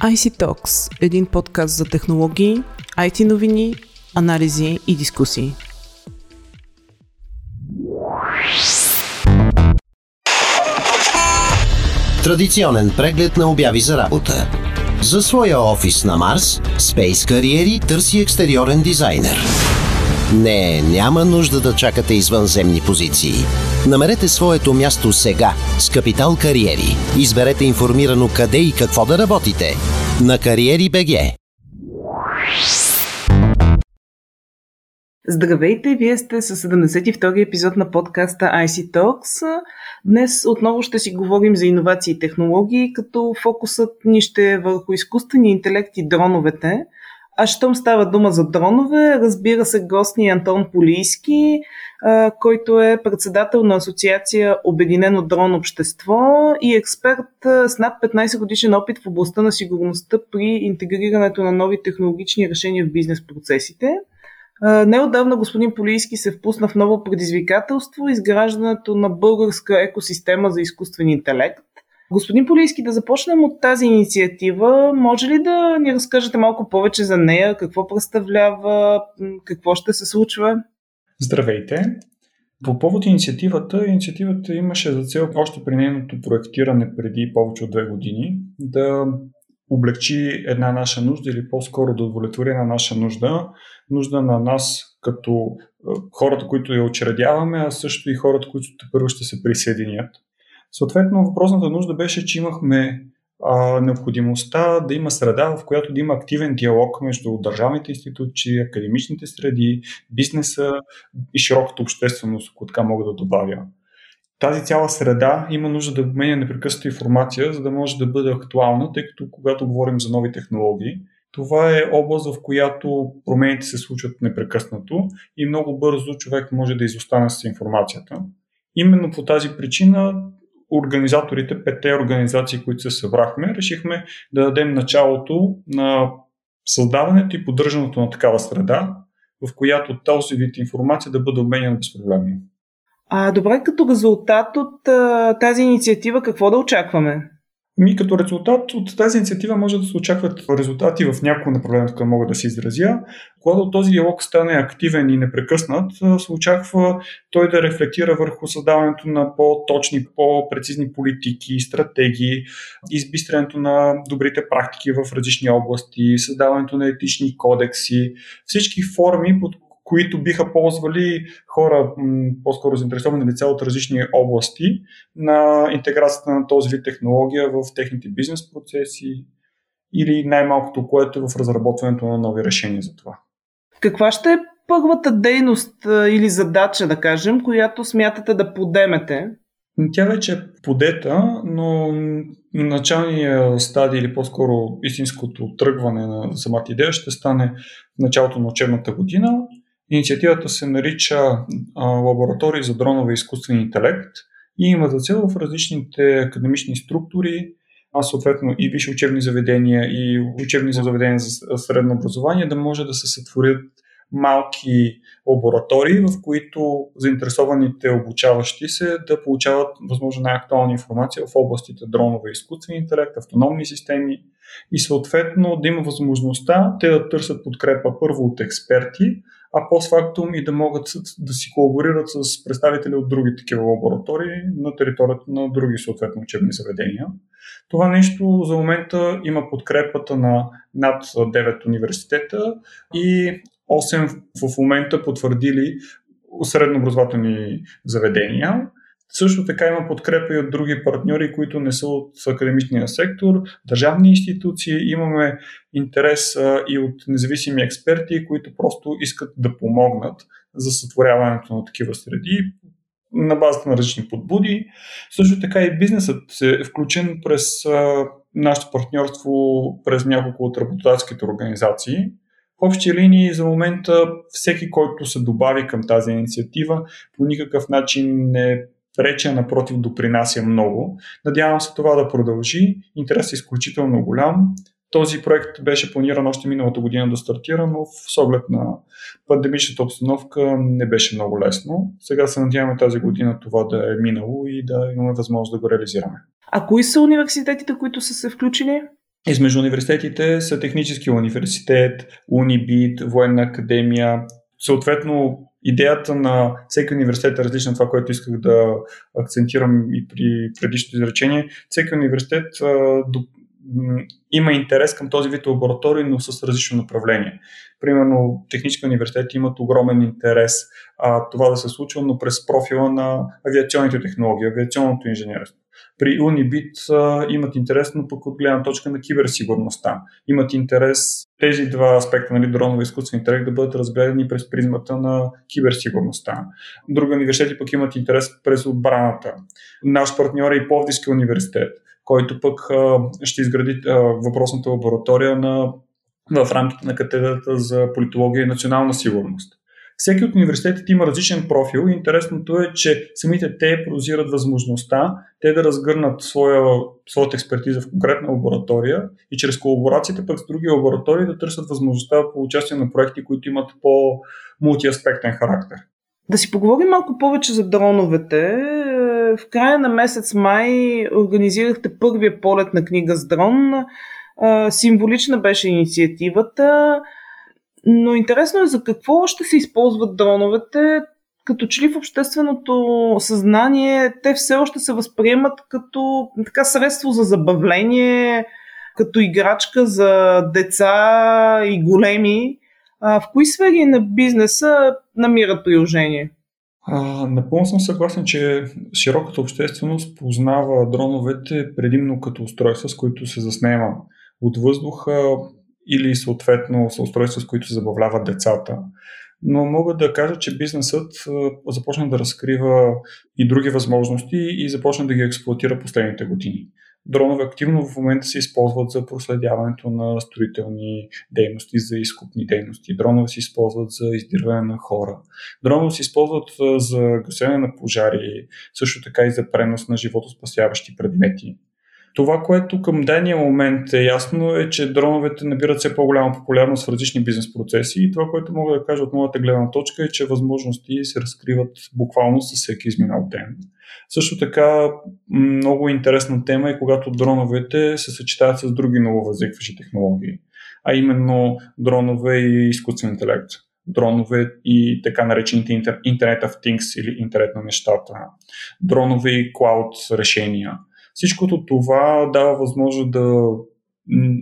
IC Talks – един подкаст за технологии, IT новини, анализи и дискусии. Традиционен преглед на обяви за работа. За своя офис на Марс, Space Career търси екстериорен дизайнер. Не, няма нужда да чакате извънземни позиции. Намерете своето място сега с Капитал Кариери. Изберете информирано къде и какво да работите. На Кариери БГ. Здравейте, вие сте с 72-и епизод на подкаста IC Talks. Днес отново ще си говорим за иновации и технологии, като фокусът ни ще е върху изкуствения интелект и дроновете – а щом става дума за дронове, разбира се, гост ни е Антон Полийски, който е председател на Асоциация Обединено дрон общество и експерт с над 15 годишен опит в областта на сигурността при интегрирането на нови технологични решения в бизнес процесите. Неодавна господин Полийски се впусна в ново предизвикателство изграждането на българска екосистема за изкуствен интелект. Господин Полийски, да започнем от тази инициатива. Може ли да ни разкажете малко повече за нея? Какво представлява? Какво ще се случва? Здравейте! По повод инициативата, инициативата имаше за цел още при нейното проектиране преди повече от две години да облегчи една наша нужда или по-скоро да удовлетвори една наша нужда, нужда на нас като хората, които я очредяваме, а също и хората, които първо ще се присъединят. Съответно, въпросната нужда беше, че имахме а, необходимостта да има среда, в която да има активен диалог между държавните институции, академичните среди, бизнеса и широката общественост, ако така мога да добавя. Тази цяла среда има нужда да обменя непрекъснато информация, за да може да бъде актуална, тъй като когато говорим за нови технологии, това е област, в която промените се случват непрекъснато и много бързо човек може да изостане с информацията. Именно по тази причина организаторите, петте организации, които се събрахме, решихме да дадем началото на създаването и поддържането на такава среда, в която този вид информация да бъде обменена безпроблемно. А добре, като резултат от а, тази инициатива, какво да очакваме? Ми като резултат от тази инициатива може да се очакват резултати в някои направления, тук мога да се изразя. Когато този диалог стане активен и непрекъснат, се очаква той да рефлектира върху създаването на по-точни, по-прецизни политики, стратегии, избистрянето на добрите практики в различни области, създаването на етични кодекси, всички форми, под които биха ползвали хора, по-скоро заинтересовани лица от различни области на интеграцията на този вид технология в техните бизнес процеси или най-малкото, което е в разработването на нови решения за това. Каква ще е първата дейност или задача, да кажем, която смятате да подемете? Тя вече е подета, но началния стадий или по-скоро истинското тръгване на самата идея ще стане в началото на учебната година Инициативата се нарича а, Лаборатории за дронове изкуствен интелект и има за цел в различните академични структури, а съответно и висши учебни заведения и учебни заведения за средно образование да може да се сътворят малки лаборатории, в които заинтересованите обучаващи се да получават възможно най-актуална информация в областите дронове, изкуствен интелект, автономни системи и съответно да има възможността те да търсят подкрепа първо от експерти, а постфактум и да могат да си колаборират с представители от други такива лаборатории на територията на други съответно учебни заведения. Това нещо за момента има подкрепата на над 9 университета и 8 в момента потвърдили среднообразователни заведения. Също така има подкрепа и от други партньори, които не са от академичния сектор, държавни институции. Имаме интерес и от независими експерти, които просто искат да помогнат за сътворяването на такива среди на базата на различни подбуди. Също така и бизнесът е включен през нашето партньорство през няколко от работодателските организации. В общи линии за момента всеки, който се добави към тази инициатива, по никакъв начин не преча, напротив, допринася много. Надявам се това да продължи. Интерес е изключително голям. Този проект беше планиран още миналата година да стартира, но с оглед на пандемичната обстановка не беше много лесно. Сега се надяваме тази година това да е минало и да имаме възможност да го реализираме. А кои са университетите, които са се включили? Измежду университетите са Технически университет, Унибит, Военна академия. Съответно, идеята на всеки университет е различна това, което исках да акцентирам и при предишното изречение. Всеки университет има интерес към този вид лаборатории, но с различно направление. Примерно, технически университети имат огромен интерес а, това да се случва, но през профила на авиационните технологии, авиационното инженерство. При Unibit а, имат интерес, но пък от гледна точка на киберсигурността. Имат интерес тези два аспекта, нали, дронове и изкуствен интелект, да бъдат разгледани през призмата на киберсигурността. Други университети пък имат интерес през отбраната. Наш партньор е и Повдивски университет който пък ще изгради въпросната лаборатория на, в рамките на катедрата за политология и национална сигурност. Всеки от университетите има различен профил интересното е, че самите те прозират възможността те да разгърнат своя, своята експертиза в конкретна лаборатория и чрез колаборациите пък с други лаборатории да търсят възможността по участие на проекти, които имат по-мултиаспектен характер. Да си поговорим малко повече за дроновете в края на месец май организирахте първия полет на книга с дрон. Символична беше инициативата, но интересно е за какво ще се използват дроновете, като че ли в общественото съзнание те все още се възприемат като така средство за забавление, като играчка за деца и големи. в кои сфери на бизнеса намират приложение? А, напълно съм съгласен, че широката общественост познава дроновете предимно като устройства, с които се заснема от въздуха или съответно са устройства, с които се забавляват децата. Но мога да кажа, че бизнесът започна да разкрива и други възможности и започна да ги експлуатира последните години. Дронове активно в момента се използват за проследяването на строителни дейности, за изкупни дейности. Дронове се използват за издирване на хора. Дронове се използват за гасене на пожари, също така и за пренос на животоспасяващи предмети. Това, което към дания момент е ясно е, че дроновете набират все по-голяма популярност в различни бизнес процеси и това, което мога да кажа от моята гледна точка е, че възможности се разкриват буквално със всеки изминал ден. Също така, много интересна тема е когато дроновете се съчетават с други нововъзникващи технологии, а именно дронове и изкуствен интелект дронове и така наречените Internet of Things или интернет на нещата, дронове и клауд решения. Всичкото това дава възможност да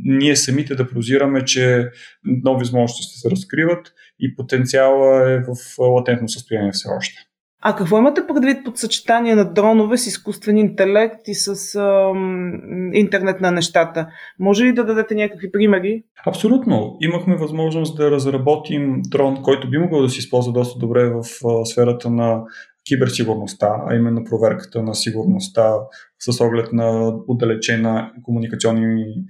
ние самите да прозираме, че нови възможности ще се разкриват и потенциала е в латентно състояние все още. А какво имате предвид под съчетание на дронове с изкуствен интелект и с ам, интернет на нещата? Може ли да дадете някакви примери? Абсолютно. Имахме възможност да разработим дрон, който би могъл да се използва доста добре в а, сферата на киберсигурността, а именно проверката на сигурността с оглед на отдалечена комуникационна и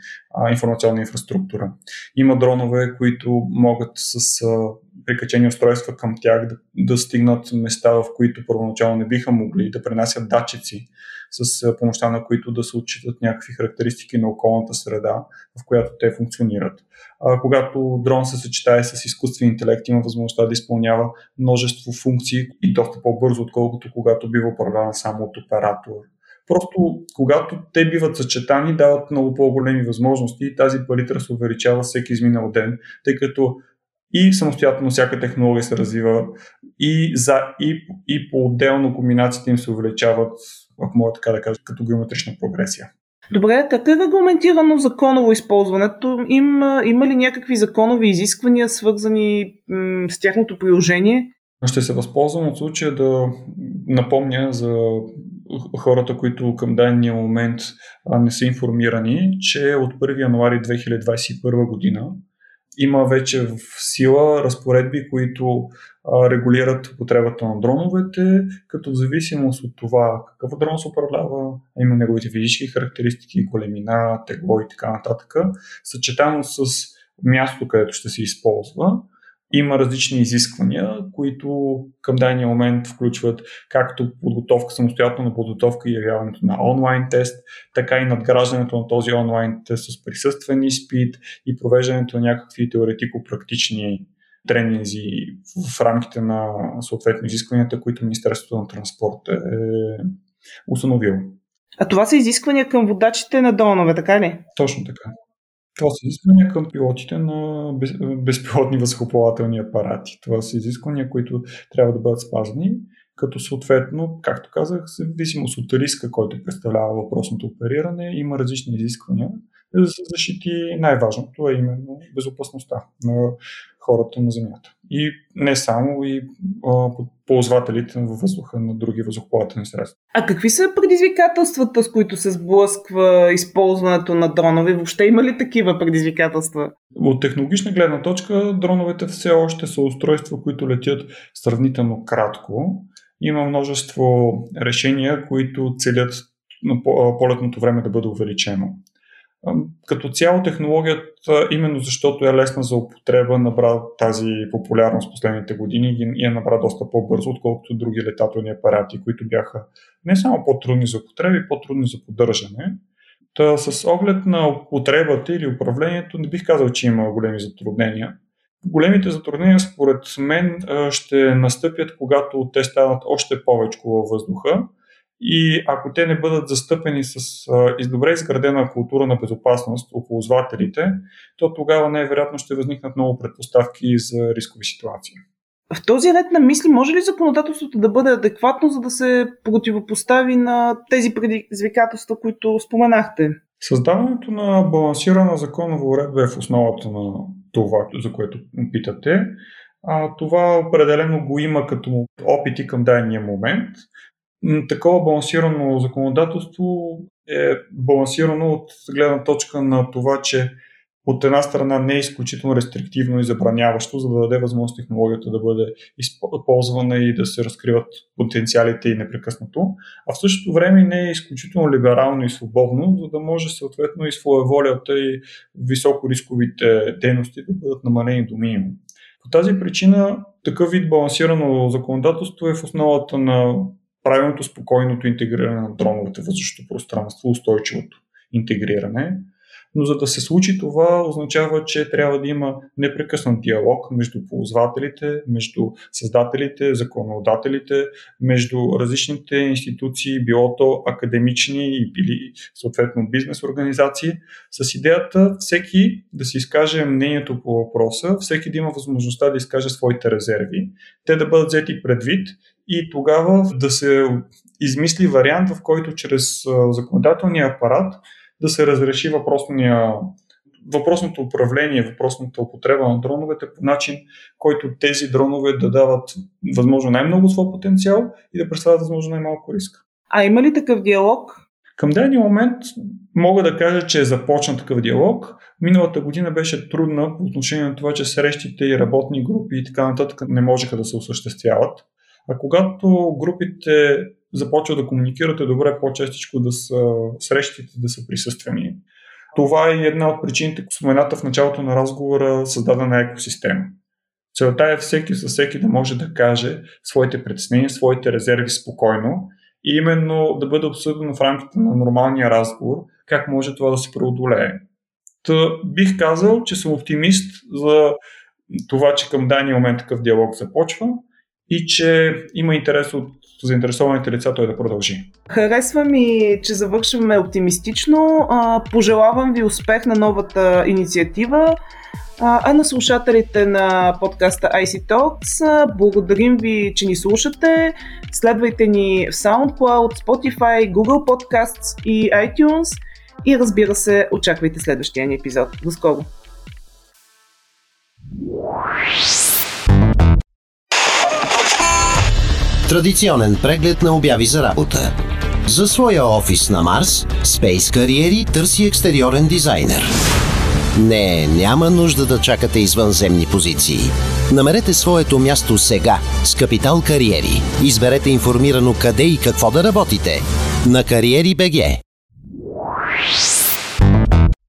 информационна инфраструктура. Има дронове, които могат с прикачени устройства към тях да, да стигнат места, в които първоначално не биха могли, да пренасят датчици, с помощта на които да се отчитат някакви характеристики на околната среда, в която те функционират. А, когато дрон се съчетае с изкуствен интелект, има възможността да изпълнява множество функции и доста по-бързо, отколкото когато бива управляван само от оператор. Просто когато те биват съчетани, дават много по-големи възможности и тази палитра се увеличава всеки изминал ден, тъй като и самостоятелно всяка технология се развива и, за, и, и по-отделно комбинациите им се увеличават, ако мога така да кажа, като геометрична прогресия. Добре, как е регламентирано законово използването? Им, има ли някакви законови изисквания, свързани м- с тяхното приложение? Ще се възползвам от случая да напомня за хората, които към дания момент не са информирани, че от 1 януари 2021 година има вече в сила разпоредби, които регулират употребата на дроновете, като в зависимост от това какъв дрон се управлява, а има неговите физически характеристики, големина, тегло и така нататък, съчетано с място, където ще се използва, има различни изисквания, които към дания момент включват както подготовка, самостоятелна подготовка и явяването на онлайн тест, така и надграждането на този онлайн тест с присъствен изпит и провеждането на някакви теоретико-практични тренинзи в рамките на съответно изискванията, които Министерството на транспорта е установило. А това са изисквания към водачите на дронове, така ли? Точно така. Това са изисквания към пилотите на без, безпилотни възхоплавателни апарати. Това са изисквания, които трябва да бъдат спазени, като съответно, както казах, в зависимост от риска, който представлява въпросното опериране, има различни изисквания, за да се защити най-важното, е именно безопасността на хората на Земята. И не само, и а, ползвателите във въздуха на други въздухоплавателни средства. А какви са предизвикателствата, с които се сблъсква използването на дронове? Въобще има ли такива предизвикателства? От технологична гледна точка, дроновете все още са устройства, които летят сравнително кратко. Има множество решения, които целят на полетното време да бъде увеличено. Като цяло технологията, именно защото е лесна за употреба, набра тази популярност последните години и я набра доста по-бързо, отколкото други летателни апарати, които бяха не само по-трудни за употреба, и по-трудни за поддържане. Та с оглед на употребата или управлението не бих казал, че има големи затруднения. Големите затруднения, според мен, ще настъпят, когато те стават още повече във въздуха и ако те не бъдат застъпени с а, добре изградена култура на безопасност у ползвателите, то тогава най-вероятно ще възникнат много предпоставки за рискови ситуации. В този ред на мисли може ли законодателството да бъде адекватно, за да се противопостави на тези предизвикателства, които споменахте? Създаването на балансирана законова уредба е в основата на това, за което питате. А, това определено го има като опити към дайния момент – такова балансирано законодателство е балансирано от гледна точка на това, че от една страна не е изключително рестриктивно и забраняващо, за да даде възможност технологията да бъде използвана и да се разкриват потенциалите и непрекъснато, а в същото време не е изключително либерално и свободно, за да може съответно и своеволята и високо рисковите дейности да бъдат намалени до минимум. По тази причина такъв вид балансирано законодателство е в основата на правилното спокойното интегриране на дроновете въздушното пространство, устойчивото интегриране. Но за да се случи това, означава, че трябва да има непрекъснат диалог между ползвателите, между създателите, законодателите, между различните институции, било то академични или съответно бизнес организации, с идеята всеки да си изкаже мнението по въпроса, всеки да има възможността да изкаже своите резерви, те да бъдат взети предвид и тогава да се измисли вариант, в който чрез законодателния апарат да се разреши въпросния въпросното управление, въпросната употреба на дроновете по начин, който тези дронове да дават възможно най-много своя потенциал и да представят възможно най-малко риск. А има ли такъв диалог? Към дадения момент мога да кажа, че е започна такъв диалог. Миналата година беше трудна по отношение на това, че срещите и работни групи и така нататък не можеха да се осъществяват. А когато групите започват да комуникират, е добре по-честичко да са срещите, да са присъствени. Това е една от причините, спомената в началото на разговора, създадена екосистема. Целта е всеки със всеки да може да каже своите притеснения, своите резерви спокойно и именно да бъде обсъдено в рамките на нормалния разговор как може това да се преодолее. Та, бих казал, че съм оптимист за това, че към дания момент такъв диалог започва и че има интерес от заинтересованите лица той да продължи. Харесва ми, че завършваме оптимистично. Пожелавам ви успех на новата инициатива. А на слушателите на подкаста IC Talks, благодарим ви, че ни слушате. Следвайте ни в SoundCloud, Spotify, Google Podcasts и iTunes. И разбира се, очаквайте следващия ни епизод. До скоро! Традиционен преглед на обяви за работа. За своя офис на Марс, Space Кариери търси екстериорен дизайнер. Не, няма нужда да чакате извънземни позиции. Намерете своето място сега с Капитал Кариери. Изберете информирано къде и какво да работите на Кариери БГ.